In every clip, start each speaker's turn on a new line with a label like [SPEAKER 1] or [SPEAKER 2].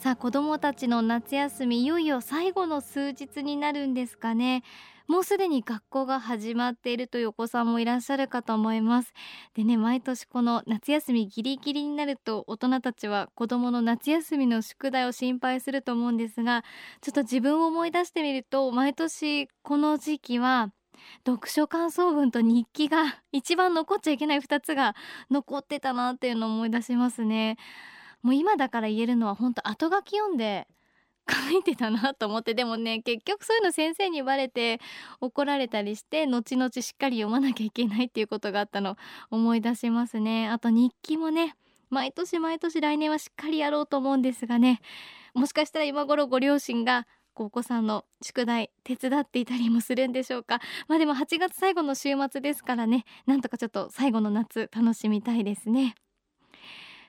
[SPEAKER 1] さあ子どもたちの夏休みいよいよ最後の数日になるんですかね。もうすでに学校が始まっているというお子さんもいらっしゃるかと思います。でね毎年この夏休みギリギリになると大人たちは子どもの夏休みの宿題を心配すると思うんですがちょっと自分を思い出してみると毎年この時期は読書感想文と日記が一番残っちゃいけない2つが残ってたなっていうのを思い出しますね。もう今だから言えるのは本当後書き読んで 書いてたなと思ってでもね結局そういうの先生にバレて怒られたりして後々しっかり読まなきゃいけないっていうことがあったの思い出しますね。あと日記もね毎年毎年来年はしっかりやろうと思うんですがねもしかしたら今頃ご両親がお子さんの宿題手伝っていたりもするんでしょうか。まあでも8月最後の週末ですからねなんとかちょっと最後の夏楽しみたいですね。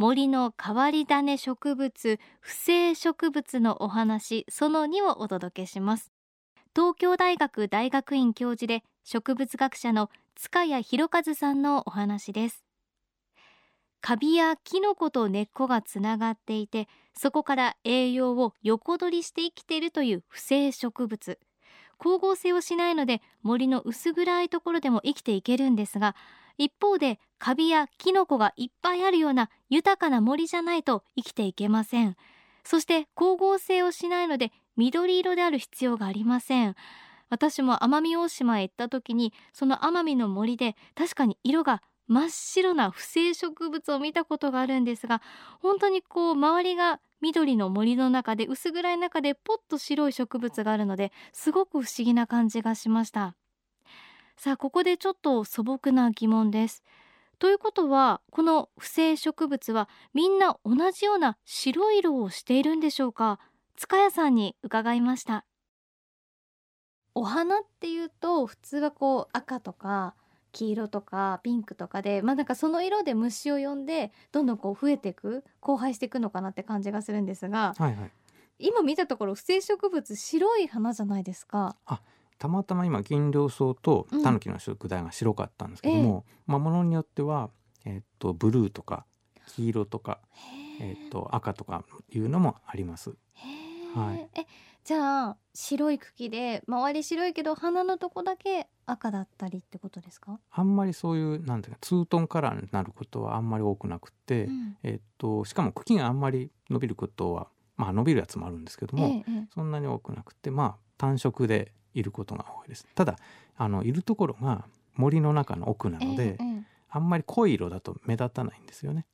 [SPEAKER 1] 森の変わり種植物不正植物のお話その2をお届けします。東京大学大学院教授で植物学者の塚谷博一さんのお話です。カビやキノコと根っこがつながっていてそこから栄養を横取りして生きているという不正植物。光合成をしないので森の薄暗いところでも生きていけるんですが一方でカビやキノコがいっぱいあるような豊かな森じゃないと生きていけません。そして光合成をしないので緑色である必要がありません。私も奄美大島へ行った時にその奄美の森で確かに色が真っ白な不正植物を見たことがあるんですが本当にこう周りが緑の森の中で薄暗い中でポッと白い植物があるのですごく不思議な感じがしました。さあここでちょっと素朴な疑問です。ということはこの不正植物はみんな同じような白い色をしているんでしょうか？塚谷さんに伺いました。お花っていうと普通はこう赤とか黄色とかピンクとかでまあなんかその色で虫を呼んでどんどんこう増えていく交配していくのかなって感じがするんですが、
[SPEAKER 2] はいはい、
[SPEAKER 1] 今見たところ不正植物白い花じゃないですか。
[SPEAKER 2] あたまたま今銀梁草とタヌキの食材が白かったんですけども、うん、まあものによってはえー、っとブルーとか黄色とかえ。ー、っと赤とかいうのもあります。
[SPEAKER 1] はい、えじゃあ白い茎で周り白いけど花のとこだけ赤だったりってことですか？
[SPEAKER 2] あんまりそういうなんていうかツートンカラーになることはあんまり多くなくて、うん、えっとしかも茎があんまり伸びることはまあ伸びるやつもあるんですけども、ええ、そんなに多くなくてまあ単色でいることが多いです。ただあのいるところが森の中の奥なので、え、あんまり濃い色だと目立たないんですよね。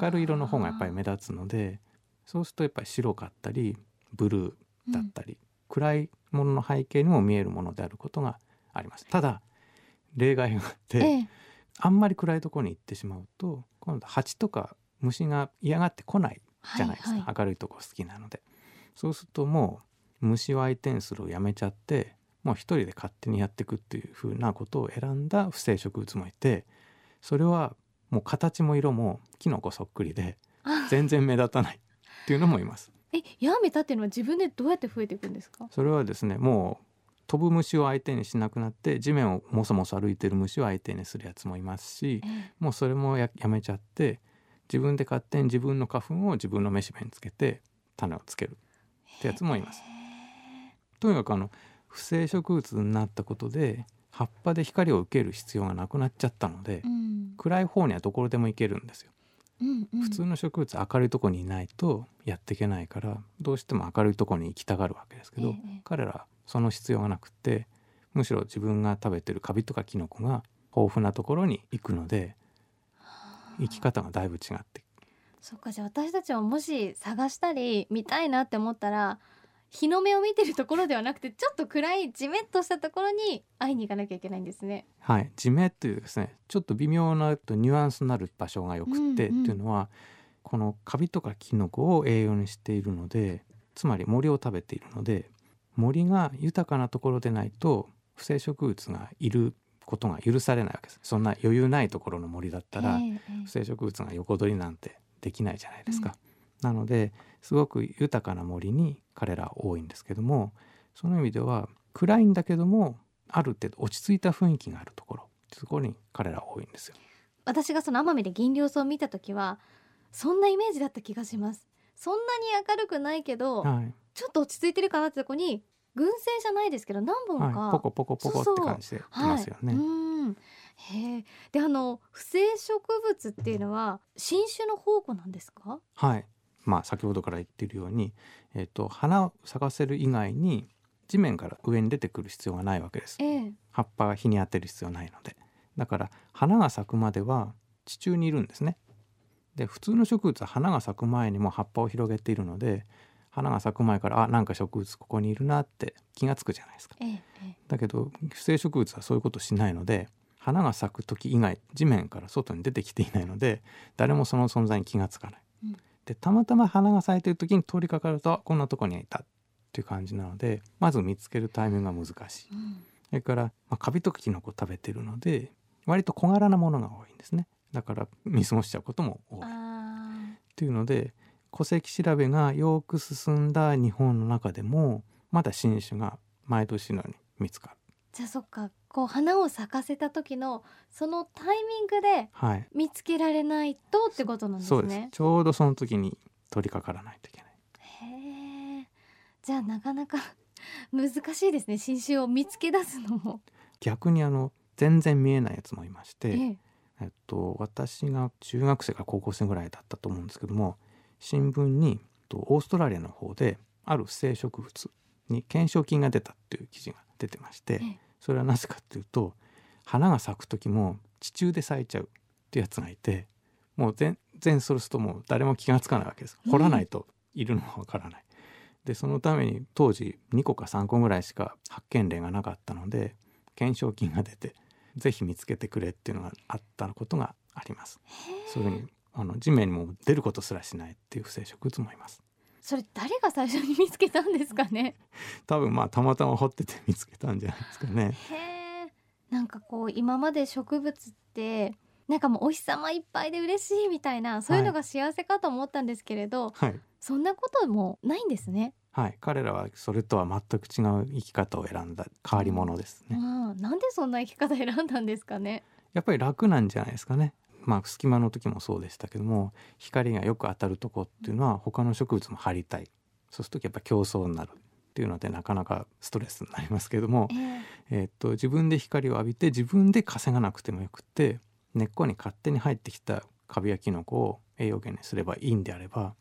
[SPEAKER 2] 明るい色の方がやっぱり目立つのでそうするとやっぱり白かったりブルーだったり、うん、暗いものの背景にも見えるものであることがあります。ただ例外があって、ええ、あんまり暗いところに行ってしまうと今度蜂とか虫が嫌がってこないじゃないですか、はいはい、明るいとこ好きなので。そうするともう虫を相手にするをやめちゃってもう一人で勝手にやっていくっていうふうなことを選んだ不正植物もいてそれはもう形も色もキノコそっくりで全然目立たないっていうのもいます。
[SPEAKER 1] えやめたっていうのは自分でどうやって増えていくんですか？
[SPEAKER 2] それはですねもう飛ぶ虫を相手にしなくなって地面をもそもそ歩いてる虫を相手にするやつもいますし、ええ、もうそれもやめちゃって自分で勝手に自分の花粉を自分の飯弁につけて種をつけるってやつもいます。とにかくあの不正植物になったことで葉っぱで光を受ける必要がなくなっちゃったので、うん、暗い方にはどこでも行けるんですよ。うんうん、普通の植物明るいとこにいないとやっていけないからどうしても明るいとこに行きたがるわけですけど、ええ、彼らその必要がなくてむしろ自分が食べてるカビとかキノコが豊富なところに行くので生き方がだいぶ違って。
[SPEAKER 1] そっかじゃあ私たちはもし探したり見たいなって思ったら日の目を見てるところではなくてちょっと暗いじめっとしたところに会いに行かなきゃいけないんですね。
[SPEAKER 2] はい。じめっていうですねちょっと微妙なとニュアンスのある場所がよくて、うんうん、っていうのはこのカビとかキノコを栄養にしているのでつまり森を食べているので森が豊かなところでないと不生植物がいることが許されないわけです。そんな余裕ないところの森だったら、不生植物が横取りなんてできないじゃないですか。うん、なのですごく豊かな森に彼らは多いんですけどもその意味では暗いんだけどもある程度落ち着いた雰囲気があるところそこに彼ら多いんですよ。
[SPEAKER 1] 私がその奄美で銀稜草を見た時はそんなイメージだった気がします。そんなに明るくないけど、はい、ちょっと落ち着いてるかなってとこに群生じゃないですけど何本か、
[SPEAKER 2] はい、ポコポコポコって感じできますよね。はい、うん。
[SPEAKER 1] へであの不生植物っていうのは新種の宝庫なんですか？
[SPEAKER 2] はいまあ先ほどから言っているように、えーと、花を咲かせる以外に地面から上に出てくる必要がないわけです、えー、葉っぱが日に当てる必要ないので。だから花が咲くまでは地中にいるんですね。で普通の植物は花が咲く前にも葉っぱを広げているので花が咲く前からあなんか植物ここにいるなって気が付くじゃないですか。ええ、だけど不生植物はそういうことしないので花が咲く時以外地面から外に出てきていないので誰もその存在に気が付かない。うん、でたまたま花が咲いてる時に通りかかるとこんなとこにいたっていう感じなのでまず見つけるタイミングが難しい。うん、それから、まあ、カビとかキノコ食べてるので割と小柄なものが多いんですね。だから見過ごしちゃうことも多い。っていうので戸籍調べがよく進んだ日本の中でもまだ新種が毎年のように見つかる。
[SPEAKER 1] じゃあそっかこう花を咲かせた時のそのタイミングで見つけられないとってことなんですね。はい、そうです
[SPEAKER 2] ちょうどその時に取り掛からないといけない。
[SPEAKER 1] へえ。じゃあなかなか 難しいですね新種を見つけ出すのも。
[SPEAKER 2] 逆にあの全然見えないやつもいまして、えええっと、私が中学生か高校生ぐらいだったと思うんですけども新聞にオーストラリアの方である不生植物に懸賞金が出たっていう記事が出てましてそれはなぜかっていうと花が咲く時も地中で咲いちゃうってやつがいてもう全然それするともう誰も気が付かないわけです掘らないといるのはわからない。でそのために当時2個か3個ぐらいしか発見例がなかったので懸賞金が出てぜひ見つけてくれっていうのがあったことがあります。そういうふうにあの地面にも出ることすらしないっていう不正植物もいます。
[SPEAKER 1] それ誰が最初に見つけたんですかね？
[SPEAKER 2] 多分まあたまたま掘ってて見つけたんじゃないですかね。
[SPEAKER 1] へえ。なんかこう今まで植物ってなんかもうお日様いっぱいで嬉しいみたいなそういうのが幸せかと思ったんですけれど、はい、そんなこともないんですね。
[SPEAKER 2] はい、彼らはそれとは全く違う生き方を選んだ変わり者ですね。
[SPEAKER 1] あなんでそんな生き方選んだんですかね？
[SPEAKER 2] やっぱり楽なんじゃないですかね。まあ、隙間の時もそうでしたけども光がよく当たるとこっていうのは他の植物も張りたいそうするとやっぱ競争になるっていうのでなかなかストレスになりますけども、えー、えー、っと自分で光を浴びて自分で稼がなくてもよくって根っこに勝手に入ってきたカビやキノコを栄養源にすればいいんであれば、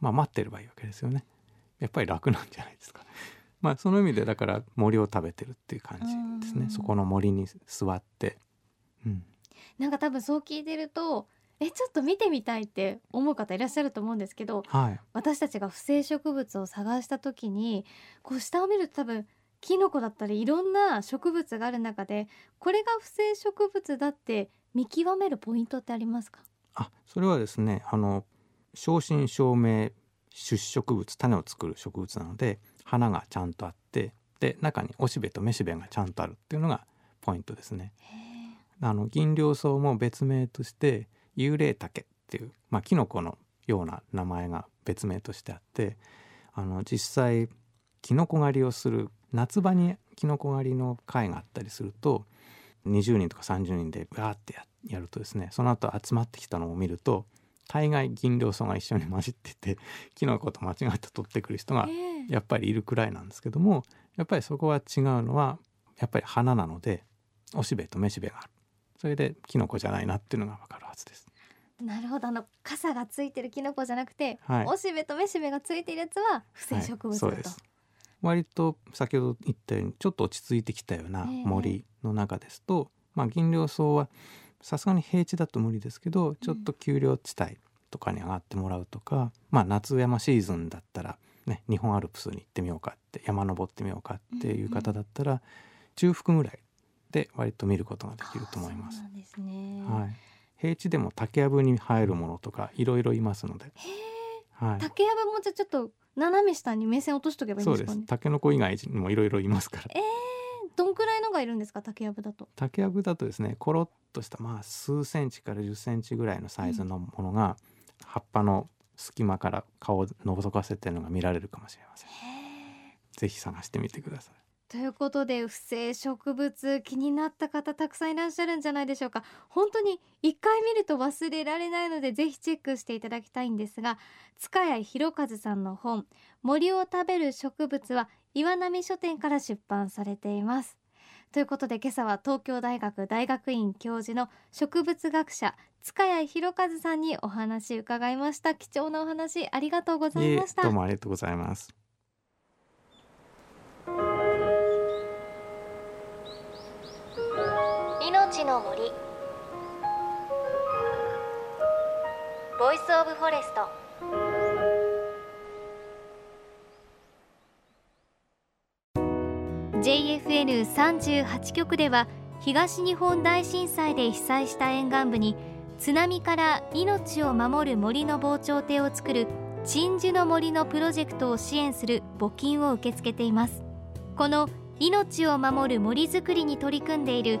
[SPEAKER 2] まあ、待ってればいいわけですよね。やっぱり楽なんじゃないですか。まあその意味でだから森を食べてるっていう感じですね。そこの森に座って、
[SPEAKER 1] うん、なんか多分そう聞いてるとえちょっと見てみたいって思う方いらっしゃると思うんですけど、はい、私たちが不生植物を探した時にこう下を見ると多分キノコだったりいろんな植物がある中でこれが不生植物だって見極めるポイントってありますか？
[SPEAKER 2] あそれはですねあの正真正銘出植物種を作る植物なので花がちゃんとあってで中におしべとめしべがちゃんとあるっていうのがポイントですね。あの銀稜草も別名として幽霊竹っていう、まあ、キノコのような名前が別名としてあってあの実際キノコ狩りをする夏場にキノコ狩りの会があったりすると20人とか30人でガーってやるとですねその後集まってきたのを見ると大概銀稜草が一緒に混じっててキノコと間違って取ってくる人がやっぱりいるくらいなんですけどもやっぱりそこは違うのはやっぱり花なのでおしべとめしべがあるそれでキノコじゃないなっていうのがわかるはずです。
[SPEAKER 1] なるほど。あの傘がついてるキノコじゃなくて、はい、おしべとめしべがついてるやつは不正植物だと、はい、
[SPEAKER 2] 割と先ほど言ったようにちょっと落ち着いてきたような森の中ですと、えー、まあ銀稜草はさすがに平地だと無理ですけどちょっと丘陵地帯とかに上がってもらうとか、うん、まあ夏山シーズンだったらね、日本アルプスに行ってみようかって山登ってみようかっていう方だったら、中腹ぐらいで割と見ることができると思います。
[SPEAKER 1] すね、
[SPEAKER 2] はい、平地でも竹やぶに生えるものとかいろいろいますので。
[SPEAKER 1] はい、竹やぶもじゃちょっと斜め下に目線落としとけばいいんですかね？
[SPEAKER 2] タケノコ以外にもいろいろいますから。
[SPEAKER 1] えー、どんくらいのがいるんですか？竹やぶだと。
[SPEAKER 2] 竹やぶだとですね、コロッとしたまあ数センチから10センチぐらいのサイズのものが、葉っぱの隙間から顔を覗かせてるのが見られるかもしれません。ぜひ探してみてください。
[SPEAKER 1] ということで不正植物気になった方たくさんいらっしゃるんじゃないでしょうか。本当に一回見ると忘れられないのでぜひチェックしていただきたいんですが塚谷博和さんの本森を食べる植物は岩波書店から出版されています。ということで今朝は東京大学大学院教授の植物学者塚谷博和さんにお話伺いました。貴重なお話ありがとうございました。
[SPEAKER 2] どうもありがとうございます。
[SPEAKER 1] 命の森。Voice of Forest。JFN38 局では東日本大震災で被災した沿岸部に津波から命を守る森の防潮堤を作る鎮守の森のプロジェクトを支援する募金を受け付けています。この命を守る森づくりに取り組んでいる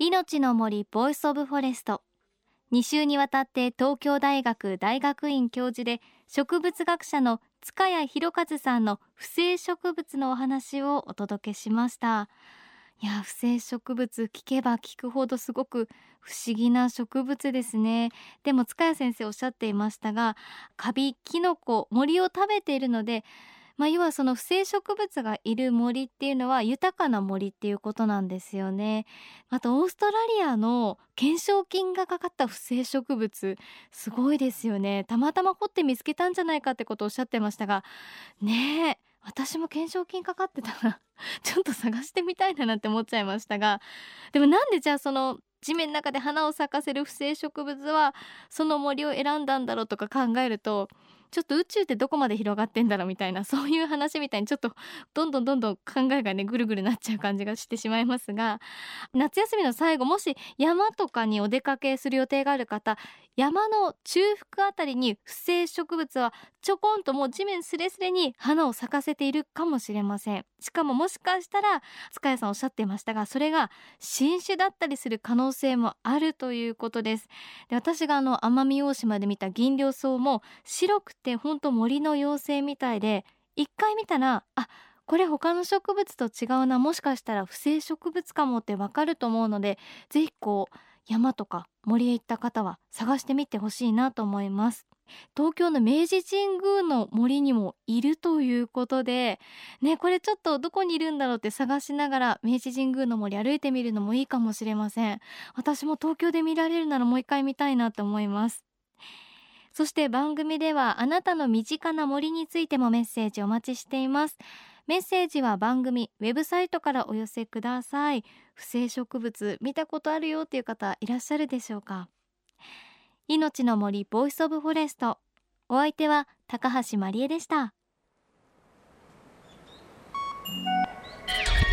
[SPEAKER 1] いのちの森 Voice of Forest。2週にわたって東京大学大学院教授で植物学者の塚谷博和さんの腐生植物のお話をお届けしました。いや腐生植物聞けば聞くほどすごく不思議な植物ですね。でも塚谷先生おっしゃっていましたがカビキノコ森を食べているのでまあ、要はその不正植物がいる森っていうのは豊かな森っていうことなんですよね。あとオーストラリアの懸賞金がかかった不正植物すごいですよね。たまたま掘って見つけたんじゃないかってことをおっしゃってましたがねえ私も懸賞金かかってたら ちょっと探してみたいななんて思っちゃいましたがでもなんでじゃあその地面の中で花を咲かせる不正植物はその森を選んだんだろうとか考えるとちょっと宇宙ってどこまで広がってんだろうみたいな そういう話みたいにちょっとどんどんどんどん考えがねぐるぐるなっちゃう感じがしてしまいますが夏休みの最後もし山とかにお出かけする予定がある方山の中腹あたりに不正植物はちょこんともう地面すれすれに花を咲かせているかもしれません。しかももしかしたら塚谷さんおっしゃっていましたがそれが新種だったりする可能性もあるということです。で私があの奄美大島で見た銀梁草も白くてほんと森の妖精みたいで一回見たらあこれ他の植物と違うなもしかしたら不正植物かもってわかると思うので是非こう山とか森へ行った方は探してみてほしいなと思います。東京の明治神宮の森にもいるということでねこれちょっとどこにいるんだろうって探しながら明治神宮の森歩いてみるのもいいかもしれません。私も東京で見られるならもう一回見たいなと思います。そして番組ではあなたの身近な森についてもメッセージお待ちしています。メッセージは番組ウェブサイトからお寄せください。腐生植物見たことあるよっていう方いらっしゃるでしょうか？いのちの森 Voice of Forest。お相手は高橋真理恵でした。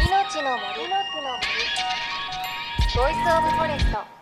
[SPEAKER 1] 命の森。の森。ボイスオブフォレスト。